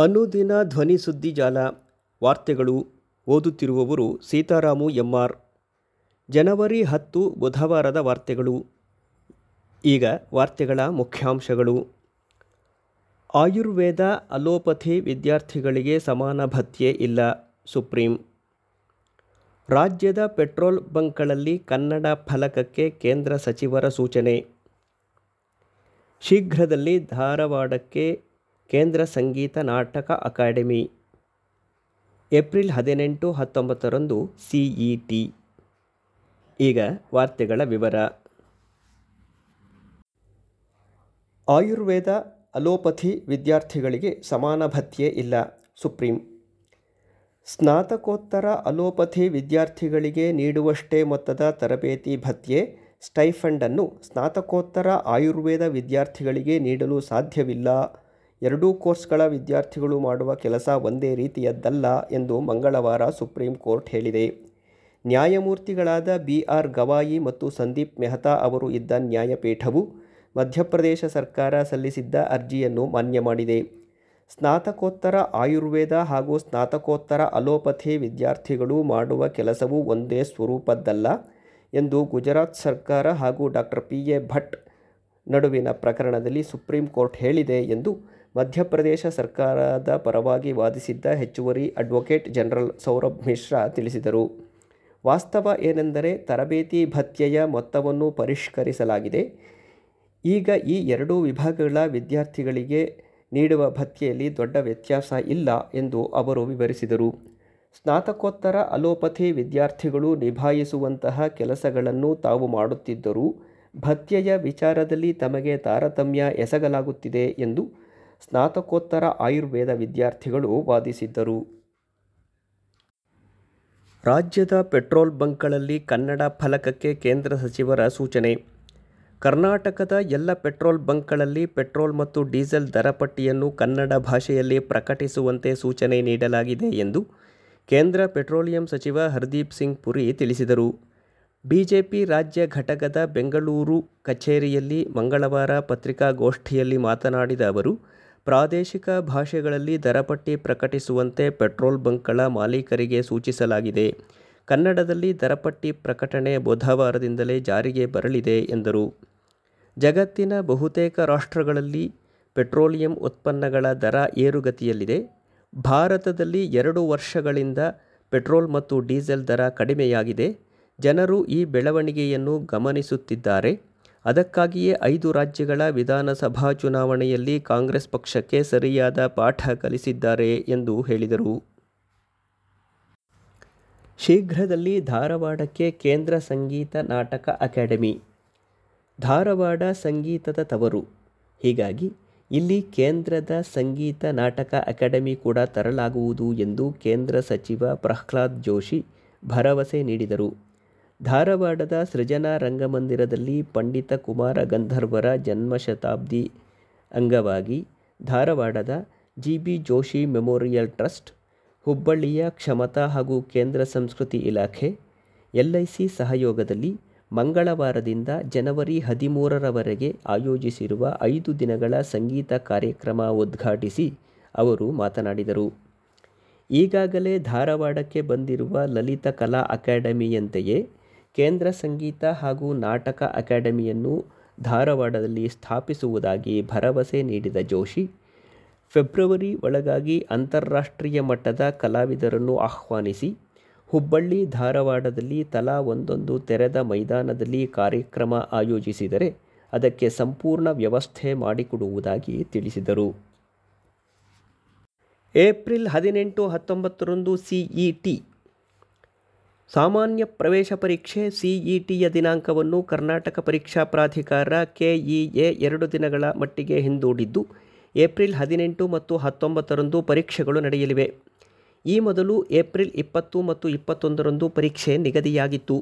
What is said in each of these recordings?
ಅನುದಿನ ಧ್ವನಿ ಸುದ್ದಿ ಜಾಲ ವಾರ್ತೆಗಳು ಓದುತ್ತಿರುವವರು ಸೀತಾರಾಮು ಎಂಆರ್. ಜನವರಿ ಹತ್ತು ಬುಧವಾರದ ವಾರ್ತೆಗಳು. ಈಗ ವಾರ್ತೆಗಳ ಮುಖ್ಯಾಂಶಗಳು. ಆಯುರ್ವೇದ ಅಲೋಪಥಿ ವಿದ್ಯಾರ್ಥಿಗಳಿಗೆ ಸಮಾನ ಭತ್ಯೆ ಇಲ್ಲ, ಸುಪ್ರೀಂ. ರಾಜ್ಯದ ಪೆಟ್ರೋಲ್ ಬಂಕ್ಗಳಲ್ಲಿ ಕನ್ನಡ ಫಲಕಕ್ಕೆ ಕೇಂದ್ರ ಸಚಿವರ ಸೂಚನೆ. ಶೀಘ್ರದಲ್ಲಿ ಧಾರವಾಡಕ್ಕೆ ಕೇಂದ್ರ ಸಂಗೀತ ನಾಟಕ ಅಕಾಡೆಮಿ. ಏಪ್ರಿಲ್ ಹದಿನೆಂಟು ಹತ್ತೊಂಬತ್ತರಂದು ಸಿಇಟಿ ಈಗ ವಾರ್ತೆಗಳ ವಿವರ. ಆಯುರ್ವೇದ ಅಲೋಪಥಿ ವಿದ್ಯಾರ್ಥಿಗಳಿಗೆ ಸಮಾನ ಭತ್ಯೆ ಇಲ್ಲ, ಸುಪ್ರೀಂ. ಸ್ನಾತಕೋತ್ತರ ಅಲೋಪಥಿ ವಿದ್ಯಾರ್ಥಿಗಳಿಗೆ ನೀಡುವಷ್ಟೇ ಮೊತ್ತದ ತರಬೇತಿ ಭತ್ಯೆ ಸ್ಟೈಫಂಡನ್ನು ಸ್ನಾತಕೋತ್ತರ ಆಯುರ್ವೇದ ವಿದ್ಯಾರ್ಥಿಗಳಿಗೆ ನೀಡಲು ಸಾಧ್ಯವಿಲ್ಲ. ಎರಡೂ ಕೋರ್ಸ್ಗಳ ವಿದ್ಯಾರ್ಥಿಗಳು ಮಾಡುವ ಕೆಲಸ ಒಂದೇ ರೀತಿಯದ್ದಲ್ಲ ಎಂದು ಮಂಗಳವಾರ ಸುಪ್ರೀಂ ಕೋರ್ಟ್ ಹೇಳಿದೆ. ನ್ಯಾಯಮೂರ್ತಿಗಳಾದ ಬಿ ಆರ್ ಗವಾಯಿ ಮತ್ತು ಸಂದೀಪ್ ಮೆಹ್ತಾ ಅವರು ಇದ್ದ ನ್ಯಾಯಪೀಠವು ಮಧ್ಯಪ್ರದೇಶ ಸರ್ಕಾರ ಸಲ್ಲಿಸಿದ್ದ ಅರ್ಜಿಯನ್ನು ಮಾನ್ಯ ಮಾಡಿದೆ. ಸ್ನಾತಕೋತ್ತರ ಆಯುರ್ವೇದ ಹಾಗೂ ಸ್ನಾತಕೋತ್ತರ ಅಲೋಪಥಿ ವಿದ್ಯಾರ್ಥಿಗಳು ಮಾಡುವ ಕೆಲಸವು ಒಂದೇ ಸ್ವರೂಪದ್ದಲ್ಲ ಎಂದು ಗುಜರಾತ್ ಸರ್ಕಾರ ಹಾಗೂ ಡಾಕ್ಟರ್ ಪಿ ಎ ಭಟ್ ನಡುವಿನ ಪ್ರಕರಣದಲ್ಲಿ ಸುಪ್ರೀಂ ಕೋರ್ಟ್ ಹೇಳಿದೆ ಎಂದು ಮಧ್ಯಪ್ರದೇಶ ಸರ್ಕಾರದ ಪರವಾಗಿ ವಾದಿಸಿದ್ದ ಹೆಚ್ಚುವರಿ ಅಡ್ವೊಕೇಟ್ ಜನರಲ್ ಸೌರಭ್ ಮಿಶ್ರಾ ತಿಳಿಸಿದರು. ವಾಸ್ತವ ಏನೆಂದರೆ ತರಬೇತಿ ಭತ್ಯೆಯ ಮೊತ್ತವನ್ನು ಪರಿಷ್ಕರಿಸಲಾಗಿದೆ. ಈಗ ಈ ಎರಡೂ ವಿಭಾಗಗಳ ವಿದ್ಯಾರ್ಥಿಗಳಿಗೆ ನೀಡುವ ಭತ್ಯೆಯಲ್ಲಿ ದೊಡ್ಡ ವ್ಯತ್ಯಾಸ ಇಲ್ಲ ಎಂದು ಅವರು ವಿವರಿಸಿದರು. ಸ್ನಾತಕೋತ್ತರ ಅಲೋಪಥಿ ವಿದ್ಯಾರ್ಥಿಗಳು ನಿಭಾಯಿಸುವಂತಹ ಕೆಲಸಗಳನ್ನು ತಾವು ಮಾಡುತ್ತಿದ್ದರೂ ಭತ್ಯೆಯ ವಿಚಾರದಲ್ಲಿ ತಮಗೆ ತಾರತಮ್ಯ ಎಸಗಲಾಗುತ್ತಿದೆ ಎಂದು ಸ್ನಾತಕೋತ್ತರ ಆಯುರ್ವೇದ ವಿದ್ಯಾರ್ಥಿಗಳು ವಾದಿಸಿದ್ದರು. ರಾಜ್ಯದ ಪೆಟ್ರೋಲ್ ಬಂಕ್ಗಳಲ್ಲಿ ಕನ್ನಡ ಫಲಕಕ್ಕೆ ಕೇಂದ್ರ ಸಚಿವರ ಸೂಚನೆ. ಕರ್ನಾಟಕದ ಎಲ್ಲ ಪೆಟ್ರೋಲ್ ಬಂಕ್ಗಳಲ್ಲಿ ಪೆಟ್ರೋಲ್ ಮತ್ತು ಡೀಸೆಲ್ ದರಪಟ್ಟಿಯನ್ನು ಕನ್ನಡ ಭಾಷೆಯಲ್ಲಿ ಪ್ರಕಟಿಸುವಂತೆ ಸೂಚನೆ ನೀಡಲಾಗಿದೆ ಎಂದು ಕೇಂದ್ರ ಪೆಟ್ರೋಲಿಯಂ ಸಚಿವ ಹರ್ದೀಪ್ ಸಿಂಗ್ ಪುರಿ ತಿಳಿಸಿದರು. ಬಿಜೆಪಿ ರಾಜ್ಯ ಘಟಕದ ಬೆಂಗಳೂರು ಕಚೇರಿಯಲ್ಲಿ ಮಂಗಳವಾರ ಪತ್ರಿಕಾಗೋಷ್ಠಿಯಲ್ಲಿ ಮಾತನಾಡಿದ ಅವರು ಪ್ರಾದೇಶಿಕ ಭಾಷೆಗಳಲ್ಲಿ ದರಪಟ್ಟಿ ಪ್ರಕಟಿಸುವಂತೆ ಪೆಟ್ರೋಲ್ ಬಂಕ್ಗಳ ಮಾಲೀಕರಿಗೆ ಸೂಚಿಸಲಾಗಿದೆ. ಕನ್ನಡದಲ್ಲಿ ದರಪಟ್ಟಿ ಪ್ರಕಟಣೆ ಬುಧವಾರದಿಂದಲೇ ಜಾರಿಗೆ ಬರಲಿದೆ ಎಂದರು. ಜಗತ್ತಿನ ಬಹುತೇಕ ರಾಷ್ಟ್ರಗಳಲ್ಲಿ ಪೆಟ್ರೋಲಿಯಂ ಉತ್ಪನ್ನಗಳ ದರ ಏರುಗತಿಯಲ್ಲಿದೆ. ಭಾರತದಲ್ಲಿ ಎರಡು ವರ್ಷಗಳಿಂದ ಪೆಟ್ರೋಲ್ ಮತ್ತು ಡೀಸೆಲ್ ದರ ಕಡಿಮೆಯಾಗಿದೆ. ಜನರು ಈ ಬೆಳವಣಿಗೆಯನ್ನು ಗಮನಿಸುತ್ತಿದ್ದಾರೆ. ಅದಕ್ಕಾಗಿಯೇ ಐದು ರಾಜ್ಯಗಳ ವಿಧಾನಸಭಾ ಚುನಾವಣೆಯಲ್ಲಿ ಕಾಂಗ್ರೆಸ್ ಪಕ್ಷಕ್ಕೆ ಸರಿಯಾದ ಪಾಠ ಕಲಿಸಿದ್ದಾರೆ ಎಂದು ಹೇಳಿದರು. ಶೀಘ್ರದಲ್ಲಿ ಧಾರವಾಡಕ್ಕೆ ಕೇಂದ್ರ ಸಂಗೀತ ನಾಟಕ ಅಕಾಡೆಮಿ. ಧಾರವಾಡ ಸಂಗೀತದ ತವರು. ಹೀಗಾಗಿ ಇಲ್ಲಿ ಕೇಂದ್ರದ ಸಂಗೀತ ನಾಟಕ ಅಕಾಡೆಮಿ ಕೂಡ ತರಲಾಗುವುದು ಎಂದು ಕೇಂದ್ರ ಸಚಿವ ಪ್ರಹ್ಲಾದ್ ಜೋಶಿ ಭರವಸೆ ನೀಡಿದರು. ಧಾರವಾಡದ ಸೃಜನಾ ರಂಗಮಂದಿರದಲ್ಲಿ ಪಂಡಿತ ಕುಮಾರ ಗಂಧರ್ವರ ಜನ್ಮಶತಾಬ್ದಿ ಅಂಗವಾಗಿ ಧಾರವಾಡದ G B Joshi memorial trust, ಹುಬ್ಬಳ್ಳಿಯ ಕ್ಷಮತಾ ಹಾಗೂ ಕೇಂದ್ರ ಸಂಸ್ಕೃತಿ ಇಲಾಖೆ ಎಲ್ಐಸಿ ಸಹಯೋಗದಲ್ಲಿ ಮಂಗಳವಾರದಿಂದ ಜನವರಿ ಹದಿಮೂರರವರೆಗೆ ಆಯೋಜಿಸಿರುವ ಐದು ದಿನಗಳ ಸಂಗೀತ ಕಾರ್ಯಕ್ರಮ ಉದ್ಘಾಟಿಸಿ ಅವರು ಮಾತನಾಡಿದರು. ಈಗಾಗಲೇ ಧಾರವಾಡಕ್ಕೆ ಬಂದಿರುವ ಲಲಿತ ಕಲಾ ಅಕಾಡೆಮಿಯಂತೆಯೇ ಕೇಂದ್ರ ಸಂಗೀತ ಹಾಗೂ ನಾಟಕ ಅಕಾಡೆಮಿಯನ್ನು ಧಾರವಾಡದಲ್ಲಿ ಸ್ಥಾಪಿಸುವುದಾಗಿ ಭರವಸೆ ನೀಡಿದ ಜೋಶಿ, ಫೆಬ್ರವರಿ ಒಳಗಾಗಿ ಅಂತಾರಾಷ್ಟ್ರೀಯ ಮಟ್ಟದ ಕಲಾವಿದರನ್ನು ಆಹ್ವಾನಿಸಿ, ಹುಬ್ಬಳ್ಳಿ, ಧಾರವಾಡದಲ್ಲಿ ತಲಾ ಒಂದೊಂದು ತೆರೆದ ಮೈದಾನದಲ್ಲಿ ಕಾರ್ಯಕ್ರಮ ಆಯೋಜಿಸಿದರೆ ಅದಕ್ಕೆ ಸಂಪೂರ್ಣ ವ್ಯವಸ್ಥೆ ಮಾಡಿಕೊಡುವುದಾಗಿ ತಿಳಿಸಿದರು. ಏಪ್ರಿಲ್ ಹದಿನೆಂಟು ಹತ್ತೊಂಬತ್ತರಂದು ಸಿಇಟಿ ಸಾಮಾನ್ಯ ಪ್ರವೇಶ ಪರೀಕ್ಷೆ ಸಿಇಟಿಯ ದಿನಾಂಕವನ್ನು ಕರ್ನಾಟಕ ಪರೀಕ್ಷಾ ಪ್ರಾಧಿಕಾರ ಕೆಇಎ ಎರಡು ದಿನಗಳ ಮಟ್ಟಿಗೆ ಹಿಂದೂಡಿದ್ದು, ಏಪ್ರಿಲ್ ಹದಿನೆಂಟು ಮತ್ತು ಹತ್ತೊಂಬತ್ತರಂದು ಪರೀಕ್ಷೆಗಳು ನಡೆಯಲಿವೆ. ಈ ಮೊದಲು ಏಪ್ರಿಲ್ ಇಪ್ಪತ್ತು ಮತ್ತು ಇಪ್ಪತ್ತೊಂದರಂದು ಪರೀಕ್ಷೆ ನಿಗದಿಯಾಗಿತ್ತು.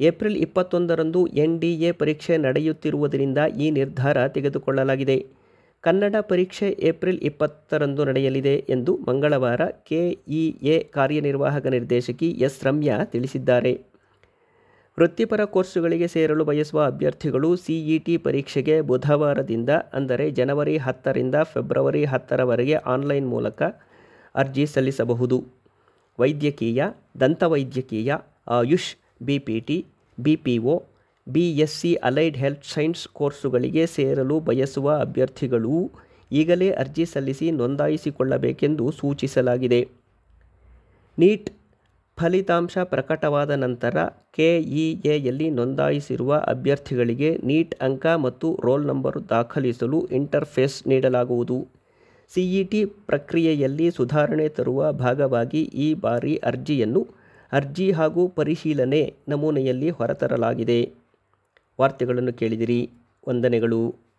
ಏಪ್ರಿಲ್ ಇಪ್ಪತ್ತೊಂದರಂದು ಎನ್ ಡಿ ಎ ಪರೀಕ್ಷೆ ನಡೆಯುತ್ತಿರುವುದರಿಂದ ಈ ನಿರ್ಧಾರ ತೆಗೆದುಕೊಳ್ಳಲಾಗಿದೆ. ಕನ್ನಡ ಪರೀಕ್ಷೆ ಏಪ್ರಿಲ್ ಇಪ್ಪತ್ತರಂದು ನಡೆಯಲಿದೆ ಎಂದು ಮಂಗಳವಾರ ಕೆಇಎ ಕಾರ್ಯನಿರ್ವಾಹಕ ನಿರ್ದೇಶಕಿ ಎಸ್ ರಮ್ಯಾ ತಿಳಿಸಿದ್ದಾರೆ. ವೃತ್ತಿಪರ ಕೋರ್ಸುಗಳಿಗೆ ಸೇರಲು ಬಯಸುವ ಅಭ್ಯರ್ಥಿಗಳು ಸಿಇಟಿ ಪರೀಕ್ಷೆಗೆ ಬುಧವಾರದಿಂದ, ಅಂದರೆ ಜನವರಿ ಹತ್ತರಿಂದ ಫೆಬ್ರವರಿ ಹತ್ತರವರೆಗೆ ಆನ್ಲೈನ್ ಮೂಲಕ ಅರ್ಜಿ ಸಲ್ಲಿಸಬಹುದು. ವೈದ್ಯಕೀಯ, ದಂತವೈದ್ಯಕೀಯ, AYUSH B P T B P O B S C allied health science ಕೋರ್ಸುಗಳಿಗೆ ಸೇರಲು ಬಯಸುವ ಅಭ್ಯರ್ಥಿಗಳು ಈಗಲೇ ಅರ್ಜಿ ಸಲ್ಲಿಸಿ ನೋಂದಾಯಿಸಿಕೊಳ್ಳಬೇಕೆಂದು ಸೂಚಿಸಲಾಗಿದೆ. ನೀಟ್ ಫಲಿತಾಂಶ ಪ್ರಕಟವಾದ ನಂತರ ಕೆಇಎಯಲ್ಲಿ ನೋಂದಾಯಿಸಿರುವ ಅಭ್ಯರ್ಥಿಗಳಿಗೆ ನೀಟ್ ಅಂಕ ಮತ್ತು ರೋಲ್ ನಂಬರ್ ದಾಖಲಿಸಲು ಇಂಟರ್ಫೇಸ್ ನೀಡಲಾಗುವುದು. ಸಿಇಟಿ ಪ್ರಕ್ರಿಯೆಯಲ್ಲಿ ಸುಧಾರಣೆ ತರುವ ಭಾಗವಾಗಿ ಈ ಬಾರಿ ಅರ್ಜಿಯನ್ನು ಅರ್ಜಿ ಹಾಗೂ ಪರಿಶೀಲನೆ ನಮೂನೆಯಲ್ಲಿ ಹೊರತರಲಾಗಿದೆ. ವಾರ್ತೆಗಳನ್ನು ಕೇಳಿದಿರಿ. ವಂದನೆಗಳು.